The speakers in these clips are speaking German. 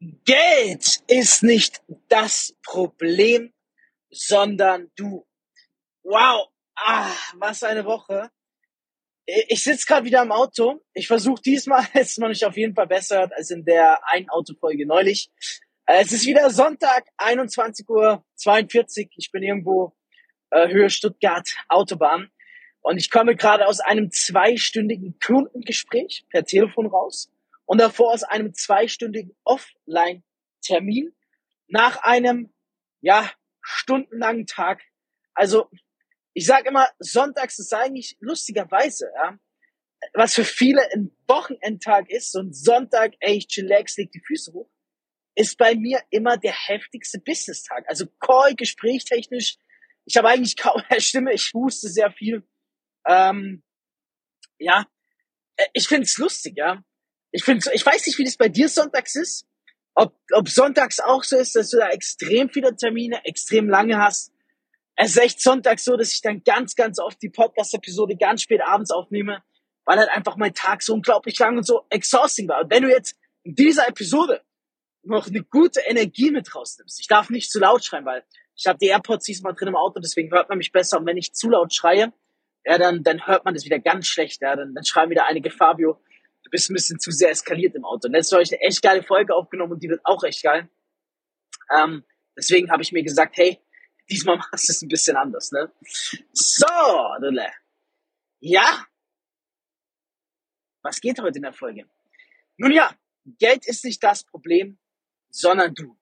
Geld ist nicht das Problem, sondern du. Wow, ah, was eine Woche. Ich sitze gerade wieder im Auto. Ich versuche diesmal, dass man mich auf jeden Fall besser hört als in der ein Autofolge neulich. Äh, es ist wieder Sonntag, 21.42 Uhr. Ich bin irgendwo äh, Höhe Stuttgart Autobahn. Und ich komme gerade aus einem zweistündigen Kundengespräch per Telefon raus und davor aus einem zweistündigen Offline-Termin nach einem, ja, stundenlangen Tag. Also, ich sage immer, sonntags ist eigentlich lustigerweise, ja, was für viele ein Wochenendtag ist, so ein Sonntag, ey, ich chillax, leg die Füße hoch, ist bei mir immer der heftigste Business-Tag. Also Call, gesprächtechnisch. Ich habe eigentlich kaum eine Stimme, ich huste sehr viel. Ähm, ja, äh, ich finde es lustig, ja. Ich finde, ich weiß nicht, wie das bei dir sonntags ist. Ob, ob sonntags auch so ist, dass du da extrem viele Termine, extrem lange hast. Es ist echt sonntags so, dass ich dann ganz, ganz oft die Podcast-Episode ganz spät abends aufnehme, weil halt einfach mein Tag so unglaublich lang und so exhausting war. Und wenn du jetzt in dieser Episode noch eine gute Energie mit rausnimmst, ich darf nicht zu laut schreien, weil ich habe die AirPods diesmal drin im Auto, deswegen hört man mich besser. Und wenn ich zu laut schreie, ja, dann, dann hört man das wieder ganz schlecht. Ja, dann, dann schreiben wieder einige Fabio, du bist ein bisschen zu sehr eskaliert im Auto. Und letztes habe ich eine echt geile Folge aufgenommen und die wird auch echt geil. Ähm, deswegen habe ich mir gesagt, hey, diesmal machst du es ein bisschen anders, ne? So, Dille. Ja. Was geht heute in der Folge? Nun ja, Geld ist nicht das Problem, sondern du.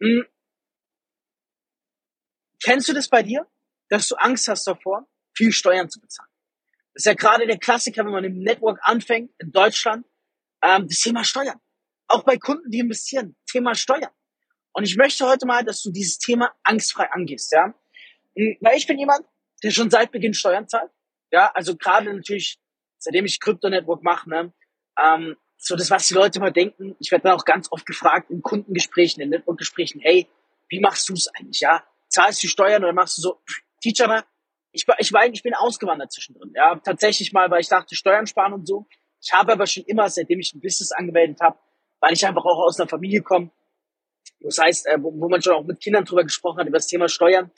Hm. Kennst du das bei dir, dass du Angst hast davor, viel Steuern zu bezahlen. Das ist ja gerade der Klassiker, wenn man im Network anfängt, in Deutschland, ähm, das Thema Steuern. Auch bei Kunden, die investieren, Thema Steuern. Und ich möchte heute mal, dass du dieses Thema angstfrei angehst, ja. Hm, weil ich bin jemand, der schon seit Beginn Steuern zahlt. Ja, also gerade natürlich, seitdem ich Krypto-Network mache, ne, ähm, so das, was die Leute mal denken. Ich werde dann auch ganz oft gefragt in Kundengesprächen, in Network-Gesprächen, hey, wie machst du es eigentlich, ja? Zahlst du Steuern oder machst du so, Teacher, ich, ich war ich bin ausgewandert zwischendrin. Ja, tatsächlich mal, weil ich dachte, Steuern sparen und so. Ich habe aber schon immer, seitdem ich ein Business angemeldet habe, weil ich einfach auch aus einer Familie komme, das heißt, äh, wo, wo man schon auch mit Kindern drüber gesprochen hat, über das Thema Steuern,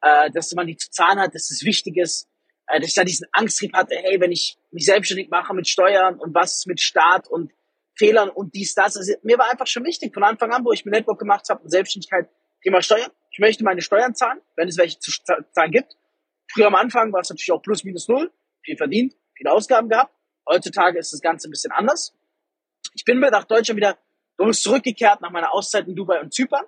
äh, dass man die zu zahlen hat, dass es wichtig ist, äh, dass ich da diesen Angsttrieb hatte, hey, wenn ich mich selbstständig mache mit Steuern und was mit Staat und Fehlern und dies, das. Also, mir war einfach schon wichtig von Anfang an, wo ich mir Network gemacht habe und Selbstständigkeit, Thema Steuern. Ich möchte meine Steuern zahlen, wenn es welche zu zahlen gibt. Früher am Anfang war es natürlich auch plus minus null, viel verdient, viele Ausgaben gehabt. Heutzutage ist das Ganze ein bisschen anders. Ich bin nach Deutschland wieder bewusst zurückgekehrt nach meiner Auszeit in Dubai und Zypern.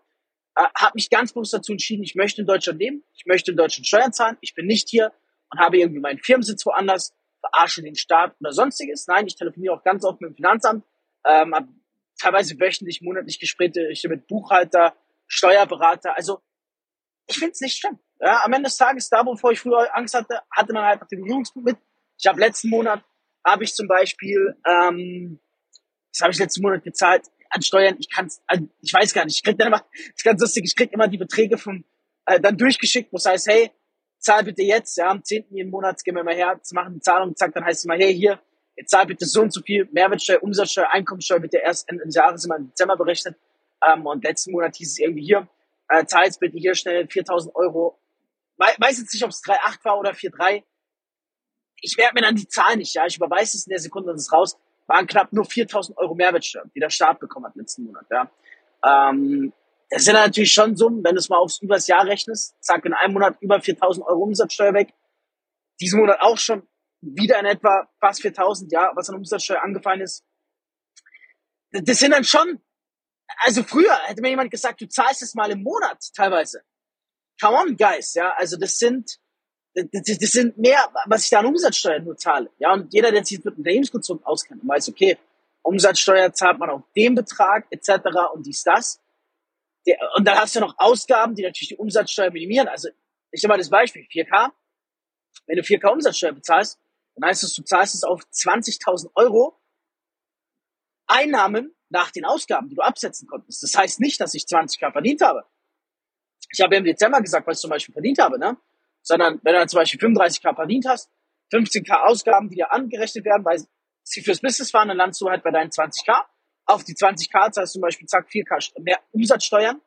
Äh, habe mich ganz bewusst dazu entschieden, ich möchte in Deutschland leben, ich möchte in Deutschland Steuern zahlen, ich bin nicht hier und habe irgendwie meinen Firmensitz woanders, verarsche den Staat oder sonstiges. Nein, ich telefoniere auch ganz oft mit dem Finanzamt, ähm, habe teilweise wöchentlich, monatlich Gespräche mit Buchhalter, Steuerberater. Also ich finde es nicht schlimm. Ja, am Ende des Tages, da wovor ich früher Angst hatte, hatte man halt den Berührungspunkt mit. Ich habe letzten Monat, habe ich zum Beispiel, ähm, was habe ich letzten Monat gezahlt an Steuern? Ich kann also ich weiß gar nicht, ich krieg dann immer, das ist ganz lustig, ich krieg immer die Beträge von, äh, dann durchgeschickt, wo es heißt, hey, zahl bitte jetzt, ja, am 10. jeden Monats gehen wir mal her, machen die Zahlung, zack, dann heißt es mal, hey, hier, jetzt zahl bitte so und so viel, Mehrwertsteuer, Umsatzsteuer, Einkommensteuer ja erst Ende des Jahres immer im Dezember berechnet, ähm, und letzten Monat hieß es irgendwie hier, äh, zahl jetzt bitte hier schnell 4000 Euro weiß jetzt nicht, ob es 3,8 war oder 4,3. Ich merke mir dann die Zahl nicht, ja. Ich überweise es in der Sekunde, das ist raus. Waren knapp nur 4000 Euro Mehrwertsteuer, die der Staat bekommen hat letzten Monat, ja. Ähm, das sind natürlich schon Summen, wenn du es mal aufs übers Jahr rechnest. Zack, in einem Monat über 4000 Euro Umsatzsteuer weg. Diesen Monat auch schon wieder in etwa fast 4000, ja, was an Umsatzsteuer angefallen ist. Das sind dann schon, also früher hätte mir jemand gesagt, du zahlst es mal im Monat teilweise come on, guys, ja, also das sind, das, das sind mehr, was ich da an Umsatzsteuer nur zahle, ja, und jeder, der sich mit Unternehmenskonstrukt auskennt, weiß, okay, Umsatzsteuer zahlt man auf den Betrag, etc. und dies, das. Der, und dann hast du noch Ausgaben, die natürlich die Umsatzsteuer minimieren. Also, ich nehme mal das Beispiel, 4K. Wenn du 4K Umsatzsteuer bezahlst, dann heißt es, du zahlst es auf 20.000 Euro Einnahmen nach den Ausgaben, die du absetzen konntest. Das heißt nicht, dass ich 20k verdient habe ich habe im Dezember gesagt, was ich zum Beispiel verdient habe, ne? Sondern wenn du dann zum Beispiel 35k verdient hast, 15k Ausgaben, die dir angerechnet werden, weil sie fürs Business waren, dann landest du halt bei deinen 20k. auf die 20k zahlst zum Beispiel, zack, 4k mehr Umsatzsteuern.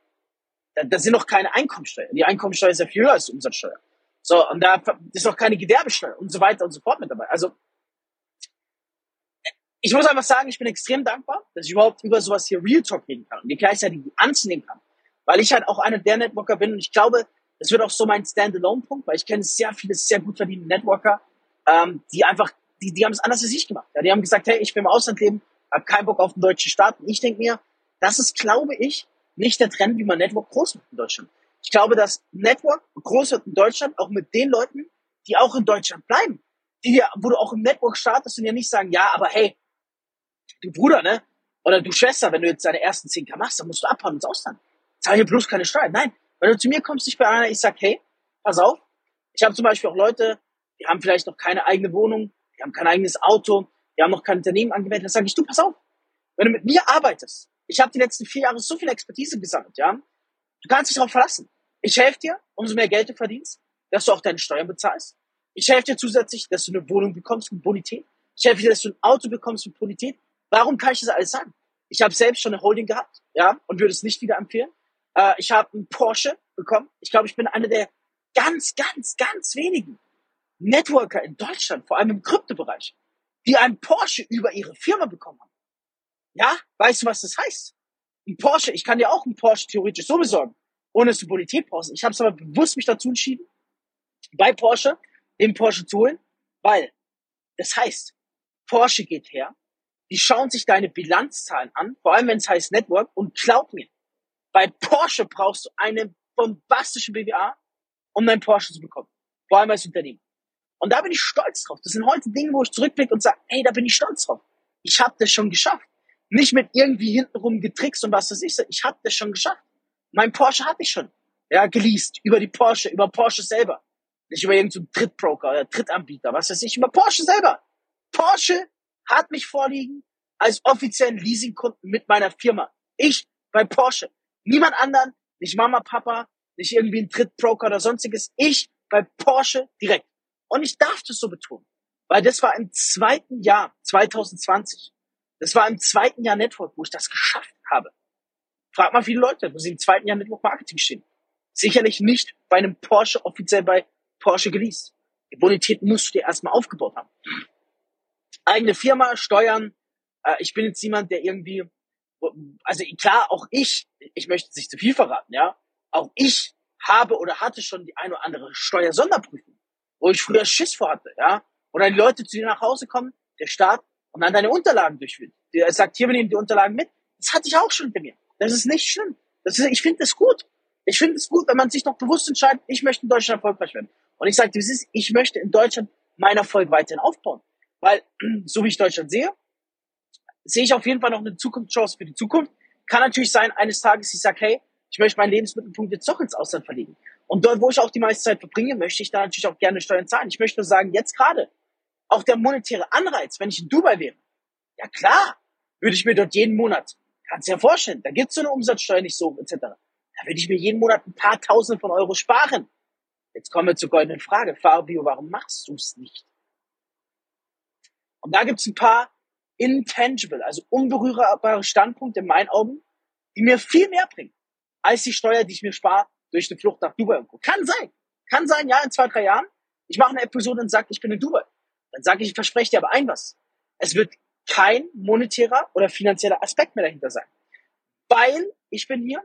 Da, da sind noch keine Einkommensteuern. Die Einkommensteuer ist ja viel höher als die Umsatzsteuer. So, und da ist noch keine Gewerbesteuer und so weiter und so fort mit dabei. Also, ich muss einfach sagen, ich bin extrem dankbar, dass ich überhaupt über sowas hier Real Talk reden kann und die gleichzeitig anzunehmen kann. Weil ich halt auch einer der Networker bin und ich glaube, das wird auch so mein Standalone-Punkt, weil ich kenne sehr viele sehr gut verdienende Networker, ähm, die einfach, die, die haben es anders als ich gemacht. Ja, die haben gesagt, hey, ich will im Ausland leben, habe keinen Bock auf den deutschen Staat. Und ich denke mir, das ist, glaube ich, nicht der Trend, wie man Network groß macht in Deutschland. Ich glaube, dass Network groß wird in Deutschland, auch mit den Leuten, die auch in Deutschland bleiben. Die, wo du auch im Network startest und ja nicht sagen, ja, aber hey, du Bruder, ne? Oder du Schwester, wenn du jetzt deine ersten 10k machst, dann musst du abhauen ins Ausland. Zahl hier bloß keine Steuern. Nein, wenn du zu mir kommst, ich bei einer, ich sag, hey, pass auf. Ich habe zum Beispiel auch Leute, die haben vielleicht noch keine eigene Wohnung, die haben kein eigenes Auto, die haben noch kein Unternehmen angemeldet. Dann sage ich, du, pass auf. Wenn du mit mir arbeitest, ich habe die letzten vier Jahre so viel Expertise gesammelt, ja. Du kannst dich darauf verlassen. Ich helfe dir, umso mehr Geld du verdienst, dass du auch deine Steuern bezahlst. Ich helfe dir zusätzlich, dass du eine Wohnung bekommst mit Bonität. Ich helfe dir, dass du ein Auto bekommst mit Bonität. Warum kann ich das alles sagen? Ich habe selbst schon eine Holding gehabt, ja, und würde es nicht wieder empfehlen. Äh, ich habe einen Porsche bekommen. Ich glaube, ich bin einer der ganz, ganz, ganz wenigen Networker in Deutschland, vor allem im Kryptobereich, die einen Porsche über ihre Firma bekommen haben. Ja, weißt du, was das heißt? Ein Porsche, ich kann dir auch einen Porsche theoretisch so besorgen, ohne dass du Bonität brauchst. Ich habe es aber bewusst mich dazu entschieden, bei Porsche den Porsche zu holen, weil das heißt, Porsche geht her, die schauen sich deine Bilanzzahlen an, vor allem wenn es heißt Network, und glaub mir, bei Porsche brauchst du eine bombastische BWA, um dein Porsche zu bekommen. Vor allem als Unternehmen. Und da bin ich stolz drauf. Das sind heute Dinge, wo ich zurückblicke und sage, hey, da bin ich stolz drauf. Ich habe das schon geschafft. Nicht mit irgendwie hintenrum getrickst und was weiß ich. Ich habe das schon geschafft. Mein Porsche hatte ich schon. Ja, geleast. Über die Porsche, über Porsche selber. Nicht über irgendeinen Trittbroker oder Drittanbieter, was weiß ich, über Porsche selber. Porsche hat mich vorliegen als offiziellen Leasingkunden mit meiner Firma. Ich bei Porsche. Niemand anderen, nicht Mama, Papa, nicht irgendwie ein Trittbroker oder sonstiges. Ich bei Porsche direkt. Und ich darf das so betonen, weil das war im zweiten Jahr 2020. Das war im zweiten Jahr Network, wo ich das geschafft habe. Frag mal viele Leute, wo sie im zweiten Jahr Network Marketing stehen. Sicherlich nicht bei einem Porsche offiziell bei Porsche geleast. Die Bonität musst du dir erstmal aufgebaut haben. Eigene Firma, Steuern. Äh, ich bin jetzt niemand, der irgendwie, also klar, auch ich, ich möchte nicht zu viel verraten, ja. Auch ich habe oder hatte schon die ein oder andere Steuersonderprüfung, wo ich früher Schiss vor hatte, ja. Oder die Leute zu dir nach Hause kommen, der Staat, und dann deine Unterlagen durchführt. Der sagt, hier, wir nehmen die Unterlagen mit. Das hatte ich auch schon bei mir. Das ist nicht schlimm. Das ist, ich finde das gut. Ich finde es gut, wenn man sich noch bewusst entscheidet, ich möchte in Deutschland erfolgreich werden. Und ich sage, das ist, ich möchte in Deutschland meinen Erfolg weiterhin aufbauen. Weil, so wie ich Deutschland sehe, sehe ich auf jeden Fall noch eine Zukunftschance für die Zukunft. Kann natürlich sein, eines Tages, ich sage, hey, ich möchte meinen Lebensmittelpunkt jetzt doch ins Ausland verlegen. Und dort, wo ich auch die meiste Zeit verbringe, möchte ich da natürlich auch gerne Steuern zahlen. Ich möchte nur sagen, jetzt gerade, auch der monetäre Anreiz, wenn ich in Dubai wäre, ja klar, würde ich mir dort jeden Monat, kannst du ja vorstellen, da gibt's so eine Umsatzsteuer nicht so, etc. Da würde ich mir jeden Monat ein paar Tausend von Euro sparen. Jetzt kommen wir zur goldenen Frage. Fabio, warum machst du es nicht? Und da gibt's ein paar intangible, also unberührbare Standpunkte in meinen Augen, die mir viel mehr bringen, als die Steuer, die ich mir spare durch eine Flucht nach Dubai. Kann sein. Kann sein, ja, in zwei, drei Jahren. Ich mache eine Episode und sage, ich bin in Dubai. Dann sage ich, ich verspreche dir aber ein was. Es wird kein monetärer oder finanzieller Aspekt mehr dahinter sein. Weil ich bin hier,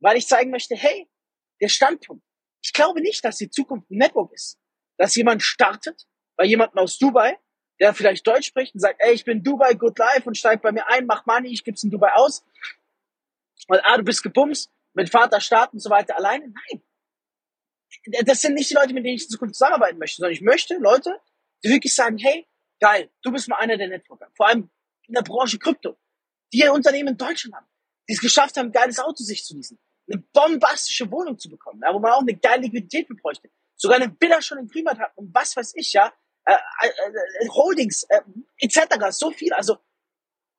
weil ich zeigen möchte, hey, der Standpunkt. Ich glaube nicht, dass die Zukunft ein Network ist. Dass jemand startet, bei jemandem aus Dubai, der vielleicht Deutsch spricht und sagt, ey, ich bin Dubai, good life und steigt bei mir ein, mach Money, ich gib's in Dubai aus. Und ah, du bist gebumst, mit Vater, Staat und so weiter alleine. Nein. Das sind nicht die Leute, mit denen ich in Zukunft zusammenarbeiten möchte, sondern ich möchte Leute, die wirklich sagen, hey, geil, du bist mal einer der Networker. Vor allem in der Branche Krypto. Die ein Unternehmen in Deutschland haben, die es geschafft haben, ein geiles Auto sich zu leasen. Eine bombastische Wohnung zu bekommen, ja, wo man auch eine geile Liquidität bräuchte. Sogar eine Villa schon in Privat hat und was weiß ich, ja. Äh, äh, äh Holdings, äh, etc. So viel. Also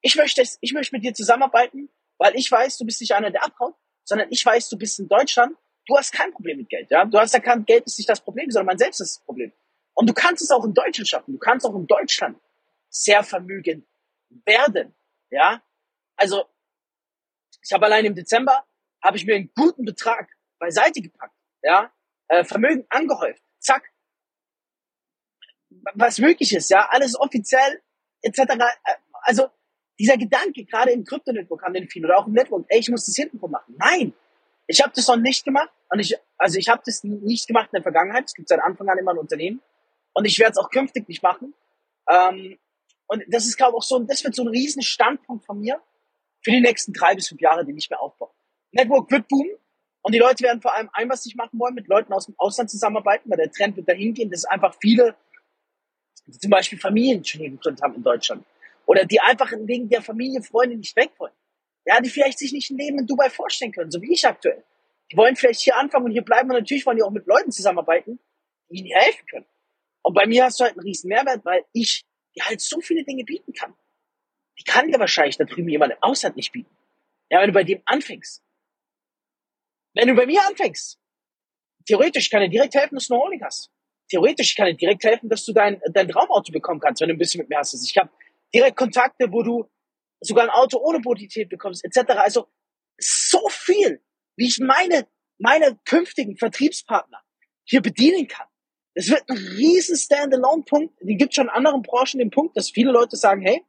ich möchte, ich möchte mit dir zusammenarbeiten, weil ich weiß, du bist nicht einer, der abhaut, sondern ich weiß, du bist in Deutschland, du hast kein Problem mit Geld, ja. Du hast erkannt, Geld ist nicht das Problem, sondern man selbst ist das Problem. Und du kannst es auch in Deutschland schaffen. Du kannst auch in Deutschland sehr vermögend werden. Ja, Also, ich habe allein im Dezember, habe ich mir einen guten Betrag beiseite gepackt, ja, äh, Vermögen angehäuft, zack. Was möglich ist, ja, alles offiziell, etc. Also, dieser Gedanke, gerade im Krypto-Network haben den viele oder auch im Network, ey, ich muss das hintenrum machen. Nein, ich habe das noch nicht gemacht und ich, also ich habe das nicht gemacht in der Vergangenheit. Es gibt seit Anfang an immer ein Unternehmen und ich werde es auch künftig nicht machen. Ähm, und das ist, glaube ich, auch so, das wird so ein riesen Standpunkt von mir für die nächsten drei bis fünf Jahre, den ich mir aufbaue. Network wird boomen und die Leute werden vor allem ein, was nicht machen wollen, mit Leuten aus dem Ausland zusammenarbeiten, weil der Trend wird dahin gehen, dass einfach viele, zum Beispiel Familien schon hier gegründet haben in Deutschland oder die einfach wegen der Familie, Freunde nicht weg wollen. Ja, die vielleicht sich nicht ein Leben in Dubai vorstellen können, so wie ich aktuell. Die wollen vielleicht hier anfangen und hier bleiben und natürlich wollen die auch mit Leuten zusammenarbeiten, die ihnen helfen können. Und bei mir hast du halt einen riesen Mehrwert, weil ich dir halt so viele Dinge bieten kann. Die kann dir wahrscheinlich da drüben jemand im Ausland nicht bieten. Ja, wenn du bei dem anfängst. Wenn du bei mir anfängst, theoretisch kann er direkt helfen, dass du eine Holding hast. Theoretisch kann er direkt helfen, dass du dein, dein Traumauto bekommen kannst, wenn du ein bisschen mit mir hast. Ich habe direkt Kontakte, wo du sogar ein Auto ohne Bonität bekommst, etc. Also so viel, wie ich meine, meine künftigen Vertriebspartner hier bedienen kann. Es wird ein riesen Standalone-Punkt. Den gibt schon in anderen Branchen den Punkt, dass viele Leute sagen, hey,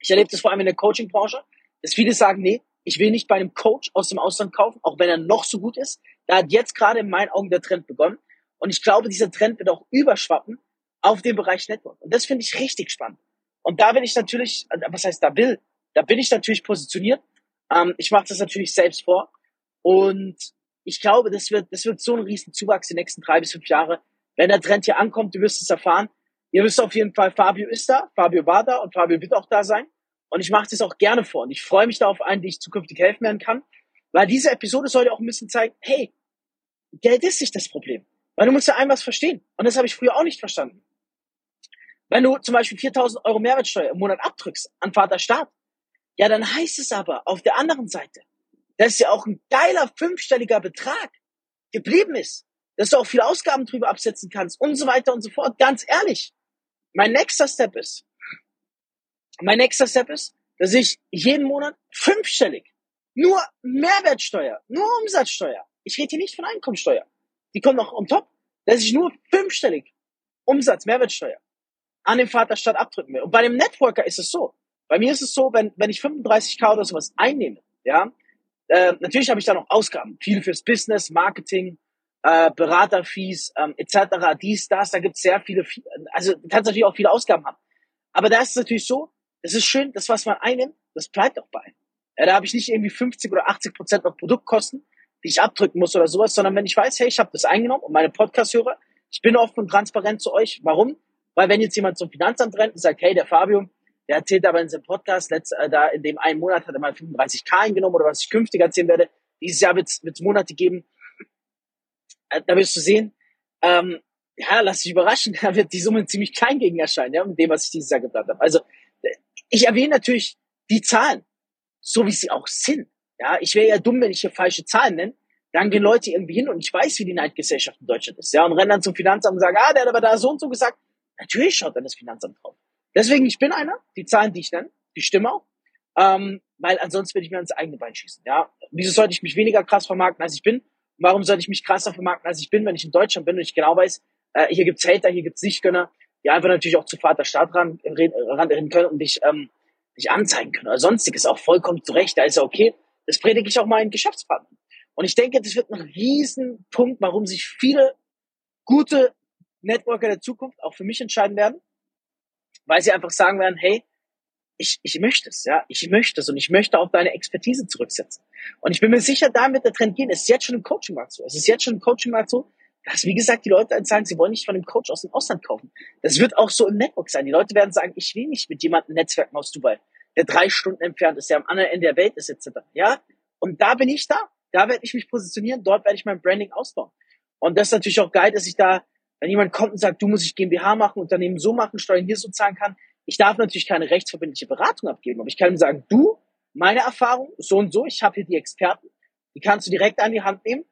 ich erlebe das vor allem in der Coaching-Branche, dass viele sagen, nee, ich will nicht bei einem Coach aus dem Ausland kaufen, auch wenn er noch so gut ist. Da hat jetzt gerade in meinen Augen der Trend begonnen. Und ich glaube, dieser Trend wird auch überschwappen auf den Bereich Network. Und das finde ich richtig spannend. Und da bin ich natürlich, was heißt da will, da bin ich natürlich positioniert. Ähm, ich mache das natürlich selbst vor. Und ich glaube, das wird, das wird so ein riesen Zuwachs die nächsten drei bis fünf Jahre. Wenn der Trend hier ankommt, du wirst es erfahren. Ihr wisst auf jeden Fall, Fabio ist da, Fabio war da und Fabio wird auch da sein. Und ich mache das auch gerne vor. Und ich freue mich da auf einen, die ich zukünftig helfen werden kann. Weil diese Episode sollte auch ein bisschen zeigen, hey, Geld ist nicht das Problem. Weil du musst ja einmal was verstehen. Und das habe ich früher auch nicht verstanden. Wenn du zum Beispiel 4000 Euro Mehrwertsteuer im Monat abdrückst an Vaterstaat, ja, dann heißt es aber auf der anderen Seite, dass ja auch ein geiler fünfstelliger Betrag geblieben ist, dass du auch viele Ausgaben drüber absetzen kannst und so weiter und so fort. Ganz ehrlich, mein nächster Step ist, mein nächster Step ist, dass ich jeden Monat fünfstellig nur Mehrwertsteuer, nur Umsatzsteuer, ich rede hier nicht von Einkommensteuer, die kommt noch on top, dass ich nur fünfstellig Umsatz, Mehrwertsteuer an den Vaterstaat abdrücken will. Und bei dem Networker ist es so. Bei mir ist es so, wenn, wenn ich 35k oder sowas einnehme, ja, äh, natürlich habe ich da noch Ausgaben, viele fürs Business, Marketing, äh, Beraterfees, ähm, etc., dies, das, da gibt es sehr viele, also du kannst natürlich auch viele Ausgaben haben. Aber da ist es natürlich so, es ist schön, das, was man einnimmt, das bleibt auch bei. Ja, da habe ich nicht irgendwie 50 oder 80 Prozent noch Produktkosten, die ich abdrücken muss oder sowas, sondern wenn ich weiß, hey, ich habe das eingenommen und meine Podcast-Hörer, ich bin offen und transparent zu euch. Warum? Weil wenn jetzt jemand zum Finanzamt rennt und sagt, hey, der Fabio, der erzählt aber in seinem Podcast, letzt, äh, da in dem einen Monat hat er mal 35k eingenommen oder was ich künftig erzählen werde. Dieses Jahr wird es Monate geben. Äh, da wirst du sehen, ähm, ja, lass dich überraschen, da wird die Summe ziemlich klein gegen erscheinen, ja, mit dem, was ich dieses Jahr geplant habe. Also ich erwähne natürlich die Zahlen, so wie sie auch sind. Ja, ich wäre ja dumm, wenn ich hier falsche Zahlen nenne. Dann gehen Leute irgendwie hin und ich weiß, wie die Neidgesellschaft in Deutschland ist. Ja, und rennen dann zum Finanzamt und sagen, ah, der hat aber da so und so gesagt. Natürlich schaut dann das Finanzamt drauf. Deswegen, ich bin einer, die Zahlen, die ich nenne, die stimmen auch. Ähm, weil ansonsten würde ich mir ans eigene Bein schießen. Ja, wieso sollte ich mich weniger krass vermarkten, als ich bin? Warum sollte ich mich krasser vermarkten, als ich bin, wenn ich in Deutschland bin und ich genau weiß, äh, hier gibt's Hater, hier gibt's Nichtgönner, die einfach natürlich auch zu Vater Staat ran, ran reden können und dich, ähm, dich anzeigen können oder sonstiges, auch vollkommen zurecht, da ist ja okay. Das predige ich auch meinen Geschäftspartnern. Und ich denke, das wird ein Riesenpunkt, warum sich viele gute Networker der Zukunft auch für mich entscheiden werden, weil sie einfach sagen werden, hey, ich, ich möchte es, ja, ich möchte es und ich möchte auch deine Expertise zurücksetzen. Und ich bin mir sicher, da wird der Trend gehen. Es ist jetzt schon im Coaching-Markt so. Es ist jetzt schon im Coaching-Markt so, dass, wie gesagt, die Leute sagen, sie wollen nicht von dem Coach aus dem Ausland kaufen. Das wird auch so im Network sein. Die Leute werden sagen, ich will nicht mit jemandem netzwerken aus Dubai, der drei Stunden entfernt ist, der am anderen Ende der Welt ist, etc. Ja, und da bin ich da. Da werde ich mich positionieren. Dort werde ich mein Branding ausbauen. Und das ist natürlich auch geil, dass ich da wenn jemand kommt und sagt, du musst ich GmbH machen, Unternehmen so machen, Steuern hier so zahlen kann, ich darf natürlich keine rechtsverbindliche Beratung abgeben, aber ich kann ihm sagen, du, meine Erfahrung, so und so, ich habe hier die Experten, die kannst du direkt an die Hand nehmen,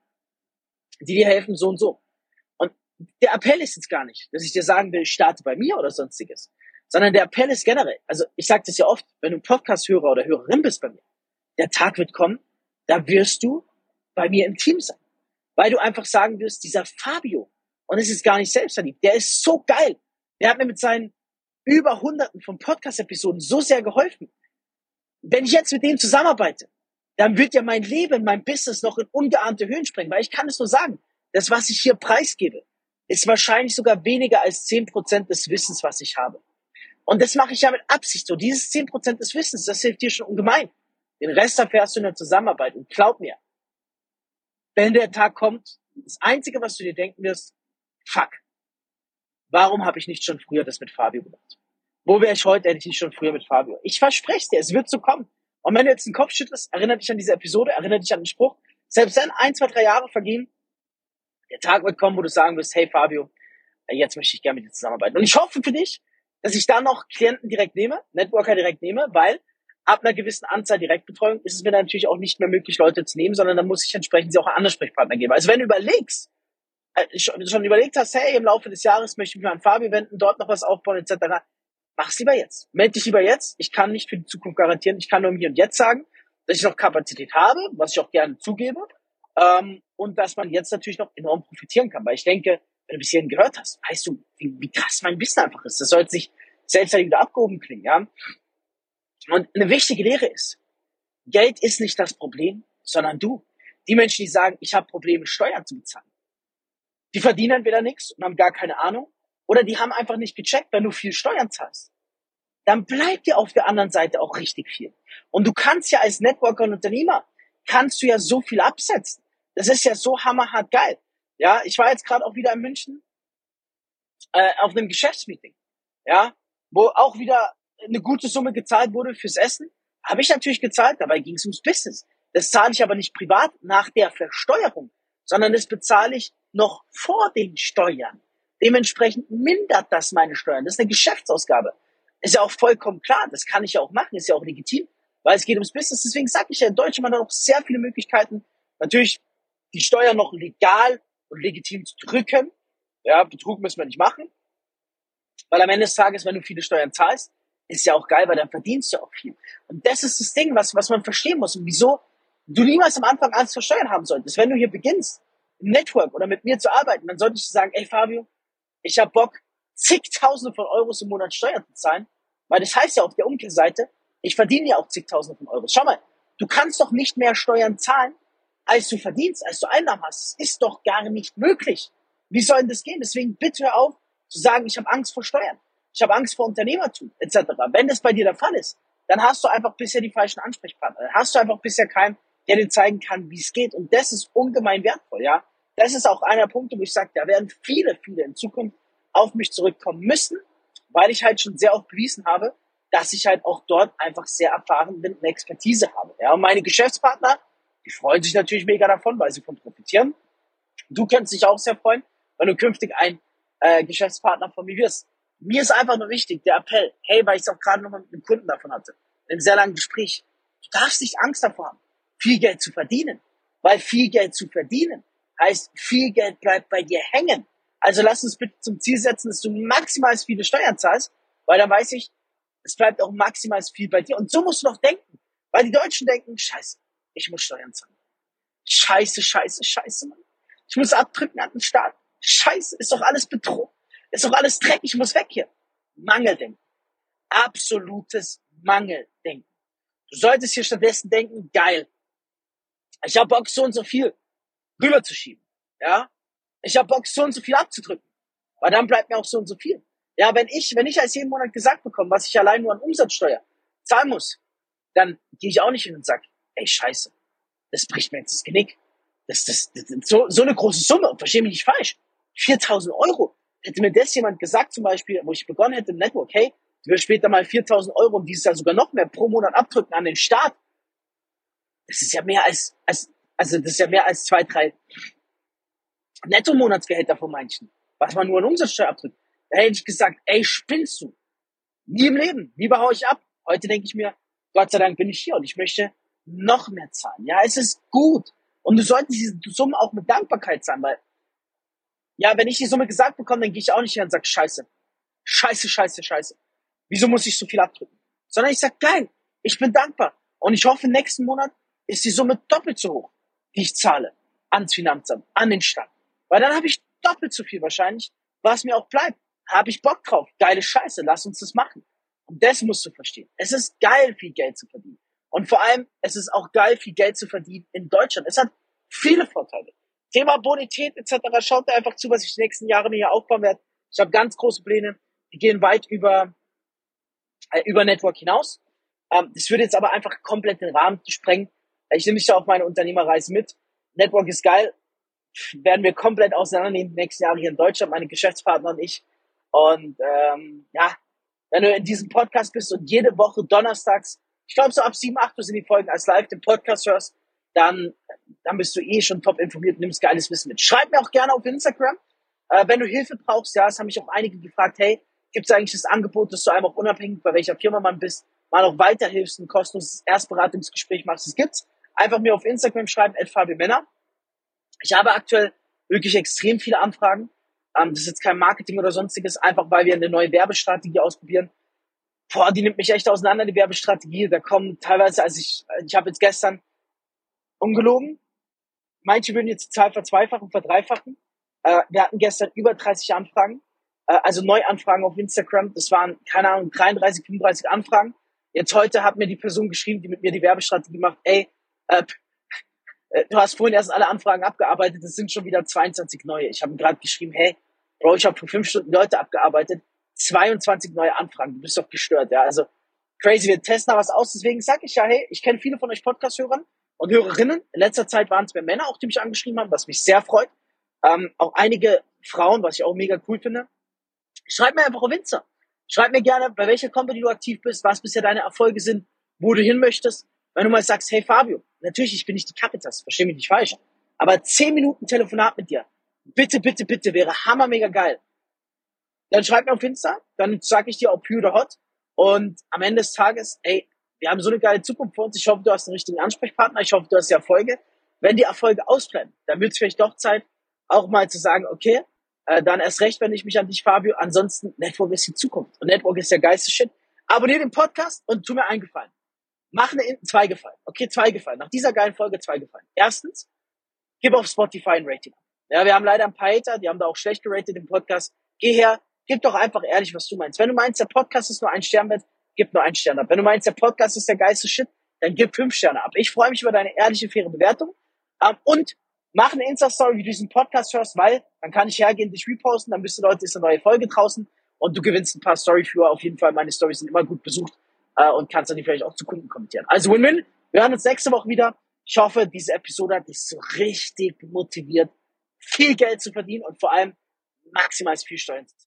die dir helfen, so und so. Und der Appell ist jetzt gar nicht, dass ich dir sagen will, starte bei mir oder sonstiges, sondern der Appell ist generell, also ich sage das ja oft, wenn du Podcast-Hörer oder Hörerin bist bei mir, der Tag wird kommen, da wirst du bei mir im Team sein. Weil du einfach sagen wirst, dieser Fabio, und es ist gar nicht selbstverliebt, der ist so geil. Der hat mir mit seinen über hunderten von Podcast-Episoden so sehr geholfen. Wenn ich jetzt mit dem zusammenarbeite, dann wird ja mein Leben, mein Business noch in ungeahnte Höhen springen, weil ich kann es nur sagen, das, was ich hier preisgebe, ist wahrscheinlich sogar weniger als zehn Prozent des Wissens, was ich habe. Und das mache ich ja mit Absicht so. Dieses zehn Prozent des Wissens, das hilft dir schon ungemein. Den Rest erfährst du in der Zusammenarbeit. Und glaub mir, wenn der Tag kommt, das Einzige, was du dir denken wirst, fuck, warum habe ich nicht schon früher das mit Fabio gemacht? Wo wäre ich heute, hätte ich nicht schon früher mit Fabio? Ich verspreche dir, es wird so kommen. Und wenn du jetzt den Kopf schüttelst, erinnere dich an diese Episode, erinnere dich an den Spruch. Selbst wenn ein, zwei, drei Jahre vergehen, der Tag wird kommen, wo du sagen wirst, hey Fabio, äh, jetzt möchte ich gerne mit dir zusammenarbeiten. Und ich hoffe für dich, dass ich da noch Klienten direkt nehme, Networker direkt nehme, weil ab einer gewissen Anzahl Direktbetreuung ist es mir dann natürlich auch nicht mehr möglich, Leute zu nehmen, sondern dann muss ich entsprechend sie auch an Ansprechpartner geben. Also wenn du überlegst, äh, schon, schon überlegt hast, hey, im Laufe des Jahres möchte ich mich an Fabi wenden, dort noch was aufbauen, etc., mach's lieber jetzt. Meld dich lieber jetzt. Ich kann nicht für die Zukunft garantieren. Ich kann nur hier und jetzt sagen, dass ich noch Kapazität habe, was ich auch gerne zugebe, ähm, und dass man jetzt natürlich noch enorm profitieren kann. Weil ich denke, wenn du bis hierhin gehört hast, weißt du, wie, wie krass mein Wissen einfach ist. Das sollte sich selbst wieder abgehoben klingen, ja. Und eine wichtige Lehre ist, Geld ist nicht das Problem, sondern du. Die Menschen, die sagen, ich habe Probleme, Steuern zu bezahlen, die verdienen entweder nichts und haben gar keine Ahnung, oder die haben einfach nicht gecheckt, wenn du viel Steuern zahlst. Dann bleibt dir auf der anderen Seite auch richtig viel. Und du kannst ja als Networker und Unternehmer, kannst du ja so viel absetzen. Das ist ja so hammerhart geil. Ja, ich war jetzt gerade auch wieder in München äh, auf einem Geschäftsmeeting. Ja, wo auch wieder eine gute Summe gezahlt wurde fürs Essen. Habe ich natürlich gezahlt, dabei ging es ums Business. Das zahle ich aber nicht privat nach der Versteuerung, sondern das bezahle ich noch vor den Steuern. Dementsprechend mindert das meine Steuern. Das ist eine Geschäftsausgabe. Ist ja auch vollkommen klar. Das kann ich ja auch machen. Ist ja auch legitim, weil es geht ums Business. Deswegen sage ich ja, in Deutschland hat auch sehr viele Möglichkeiten, natürlich die Steuern noch legal und legitim zu drücken. Ja, Betrug müssen wir nicht machen. Weil am Ende des Tages, wenn du viele Steuern zahlst, ist ja auch geil, weil dann verdienst du auch viel. Und das ist das Ding, was, was man verstehen muss und wieso du niemals am Anfang Angst vor Steuern haben solltest. Wenn du hier beginnst, im Network oder mit mir zu arbeiten, dann solltest du sagen, ey Fabio, ich habe Bock, zigtausende von Euros im Monat Steuern zu zahlen, weil das heißt ja auf der Umkehrseite, ich verdiene ja auch zigtausende von Euros. Schau mal, du kannst doch nicht mehr Steuern zahlen, als du verdienst, als du Einnahmen hast. Das ist doch gar nicht möglich. Wie soll denn das gehen? Deswegen bitte hör auf zu sagen, ich habe Angst vor Steuern ich habe Angst vor Unternehmertum etc. Wenn das bei dir der Fall ist, dann hast du einfach bisher die falschen Ansprechpartner. Dann hast du einfach bisher keinen, der dir zeigen kann, wie es geht. Und das ist ungemein wertvoll, ja. Das ist auch einer Punkt, wo ich sage, da werden viele, viele in Zukunft auf mich zurückkommen müssen, weil ich halt schon sehr oft bewiesen habe, dass ich halt auch dort einfach sehr erfahren bin und Expertise habe. Ja, und meine Geschäftspartner, die freuen sich natürlich mega davon, weil sie von profitieren. Du könntest dich auch sehr freuen, wenn du künftig ein äh, Geschäftspartner von mir wirst. Mir ist einfach nur wichtig, der Appell, hey, weil ich es auch gerade noch mit einem Kunden davon hatte, in einem sehr langen Gespräch, du darfst nicht Angst davor haben, viel Geld zu verdienen. Weil viel Geld zu verdienen heißt, viel Geld bleibt bei dir hängen. Also lass uns bitte zum Ziel setzen, dass du maximal viele Steuern zahlst, weil dann weiß ich, es bleibt auch maximal viel bei dir. Und so musst du doch denken. Weil die Deutschen denken, scheiße, ich muss Steuern zahlen. Scheiße, scheiße, scheiße, Mann. Ich muss abdrücken an den Staat. Scheiße, ist doch alles Betrug. Ist doch alles Dreck, ich muss weg hier. Mangeldenken. Absolutes Mangeldenken. Du solltest hier stattdessen denken, geil. Ich habe Bock, so und so viel rüberzuschieben. Ja? Ich habe Bock, so und so viel abzudrücken. Weil dann bleibt mir auch so und so viel. Ja, wenn ich, wenn ich als jeden Monat gesagt bekomme, was ich allein nur an Umsatzsteuer zahlen muss, dann gehe ich auch nicht hin und sag, ey, scheiße, das bricht mir jetzt das Genick. Das, das, das, das so, so eine große Summe, verstehe mich nicht falsch. 4000 Euro hätte mir das jemand gesagt, zum Beispiel, wo ich begonnen hätte im Network, hey, du wirst später mal 4000 Euro und dieses Jahr sogar noch mehr pro Monat abdrücken an den Staat. Das ist ja mehr als, als also das ist ja mehr als zwei, drei Netto-Monatsgehälter von manchen, was man nur an Umsatzsteuer abdrückt. Da hätte ich gesagt, ey, spinnst du? Nie im Leben, lieber hau ich ab. Heute denke ich mir, Gott sei Dank bin ich hier und ich möchte noch mehr zahlen. Ja, es ist gut. Und du solltest diese Summe auch mit Dankbarkeit zahlen, weil ja, wenn ich die Summe gesagt bekomme, dann gehe ich auch nicht hin und sage, scheiße. Scheiße, scheiße, scheiße. Wieso muss ich so viel abdrücken? Sondern ich sag, geil, ich bin dankbar. Und ich hoffe, nächsten Monat ist die Summe doppelt so hoch, die ich zahle ans Finanzamt, an den Staat. Weil dann habe ich doppelt so viel wahrscheinlich, was mir auch bleibt. Habe ich Bock drauf. Geile Scheiße, lass uns das machen. Und das musst du verstehen. Es ist geil, viel Geld zu verdienen. Und vor allem, es ist auch geil, viel Geld zu verdienen in Deutschland. Es hat viele Vorteile. Thema Bonität etc. Schaut da einfach zu, was ich die nächsten Jahre mir hier aufbauen werde. Ich habe ganz große Pläne. Die gehen weit über, äh, über Network hinaus. Ähm, das würde jetzt aber einfach komplett den Rahmen sprengen. Ich nehme mich da auf meine Unternehmerreise mit. Network ist geil. Werden wir komplett auseinandernehmen die nächsten Jahre hier in Deutschland, meine Geschäftspartner und ich. Und ähm, ja, wenn du in diesem Podcast bist und jede Woche donnerstags, ich glaube so ab 7, 8 Uhr sind die Folgen als live den Podcast hörst, dann, dann bist du eh schon top informiert und nimmst geiles Wissen mit. Schreib mir auch gerne auf Instagram, äh, wenn du Hilfe brauchst. Ja, es haben mich auch einige gefragt, hey, gibt es eigentlich das Angebot, dass du einem auch unabhängig, bei welcher Firma man bist, mal auch weiterhilfst, ein kostenloses Erstberatungsgespräch machst. Das gibt's. Einfach mir auf Instagram schreiben, Männer. Ich habe aktuell wirklich extrem viele Anfragen. Ähm, das ist jetzt kein Marketing oder sonstiges, einfach weil wir eine neue Werbestrategie ausprobieren. Boah, die nimmt mich echt auseinander, die Werbestrategie. Da kommen teilweise, also ich, ich habe jetzt gestern ungelogen, manche würden jetzt die Zahl verzweifachen, verdreifachen. Äh, wir hatten gestern über 30 Anfragen, äh, also Neuanfragen auf Instagram. Das waren, keine Ahnung, 33, 35 Anfragen. Jetzt heute hat mir die Person geschrieben, die mit mir die Werbestrategie macht, ey, äh, äh, du hast vorhin erst alle Anfragen abgearbeitet, es sind schon wieder 22 neue. Ich habe gerade geschrieben, hey, Bro, ich habe vor fünf Stunden Leute abgearbeitet, 22 neue Anfragen, du bist doch gestört, ja. Also crazy, wir testen da was aus, deswegen sage ich ja, hey, ich kenne viele von euch Podcast-Hörern und Hörerinnen. In letzter Zeit waren es mehr Männer auch, die mich angeschrieben haben, was mich sehr freut. Ähm, auch einige Frauen, was ich auch mega cool finde. Schreib mir einfach auf Insta. Schreib mir gerne, bei welcher Company du aktiv bist, was bisher deine Erfolge sind, wo du hin möchtest. Wenn du mal sagst, hey Fabio, natürlich, ich bin nicht die Capitas, versteh mich nicht falsch, aber zehn Minuten Telefonat mit dir, bitte, bitte, bitte, wäre hammermega geil. Dann schreib mir auf Insta, dann sag ich dir, ob Pure oder Hot. Und am Ende des Tages, ey, wir haben so eine geile Zukunft vor uns. Ich hoffe, du hast einen richtigen Ansprechpartner. Ich hoffe, du hast die Erfolge. Wenn die Erfolge ausbleiben, dann wird es vielleicht doch Zeit, auch mal zu sagen, okay, äh, dann erst recht, wenn ich mich an dich, Fabio. Ansonsten, Network ist die Zukunft. Und Network ist der geilste Shit. Abonnier den Podcast und tu mir einen Gefallen. Mach eine, zwei Gefallen. Okay, zwei Gefallen. Nach dieser geilen Folge zwei Gefallen. Erstens, gib auf Spotify ein Rating. Ja, wir haben leider ein paar Hater, die haben da auch schlecht geratet im Podcast. Geh her, gib doch einfach ehrlich, was du meinst. Wenn du meinst, der Podcast ist nur ein Stern gib nur einen Stern ab. Wenn du meinst, der Podcast ist der geilste Shit, dann gib fünf Sterne ab. Ich freue mich über deine ehrliche, faire Bewertung. Ähm, und mach eine Insta-Story, wie du diesen Podcast hörst, weil dann kann ich hergehen, dich reposten, dann du Leute, ist eine neue Folge draußen und du gewinnst ein paar Story-Viewer. Auf jeden Fall, meine Stories sind immer gut besucht äh, und kannst dann die vielleicht auch zu Kunden kommentieren. Also Win-Win. Wir hören uns nächste Woche wieder. Ich hoffe, diese Episode hat dich so richtig motiviert, viel Geld zu verdienen und vor allem maximal viel Steuern zu zahlen.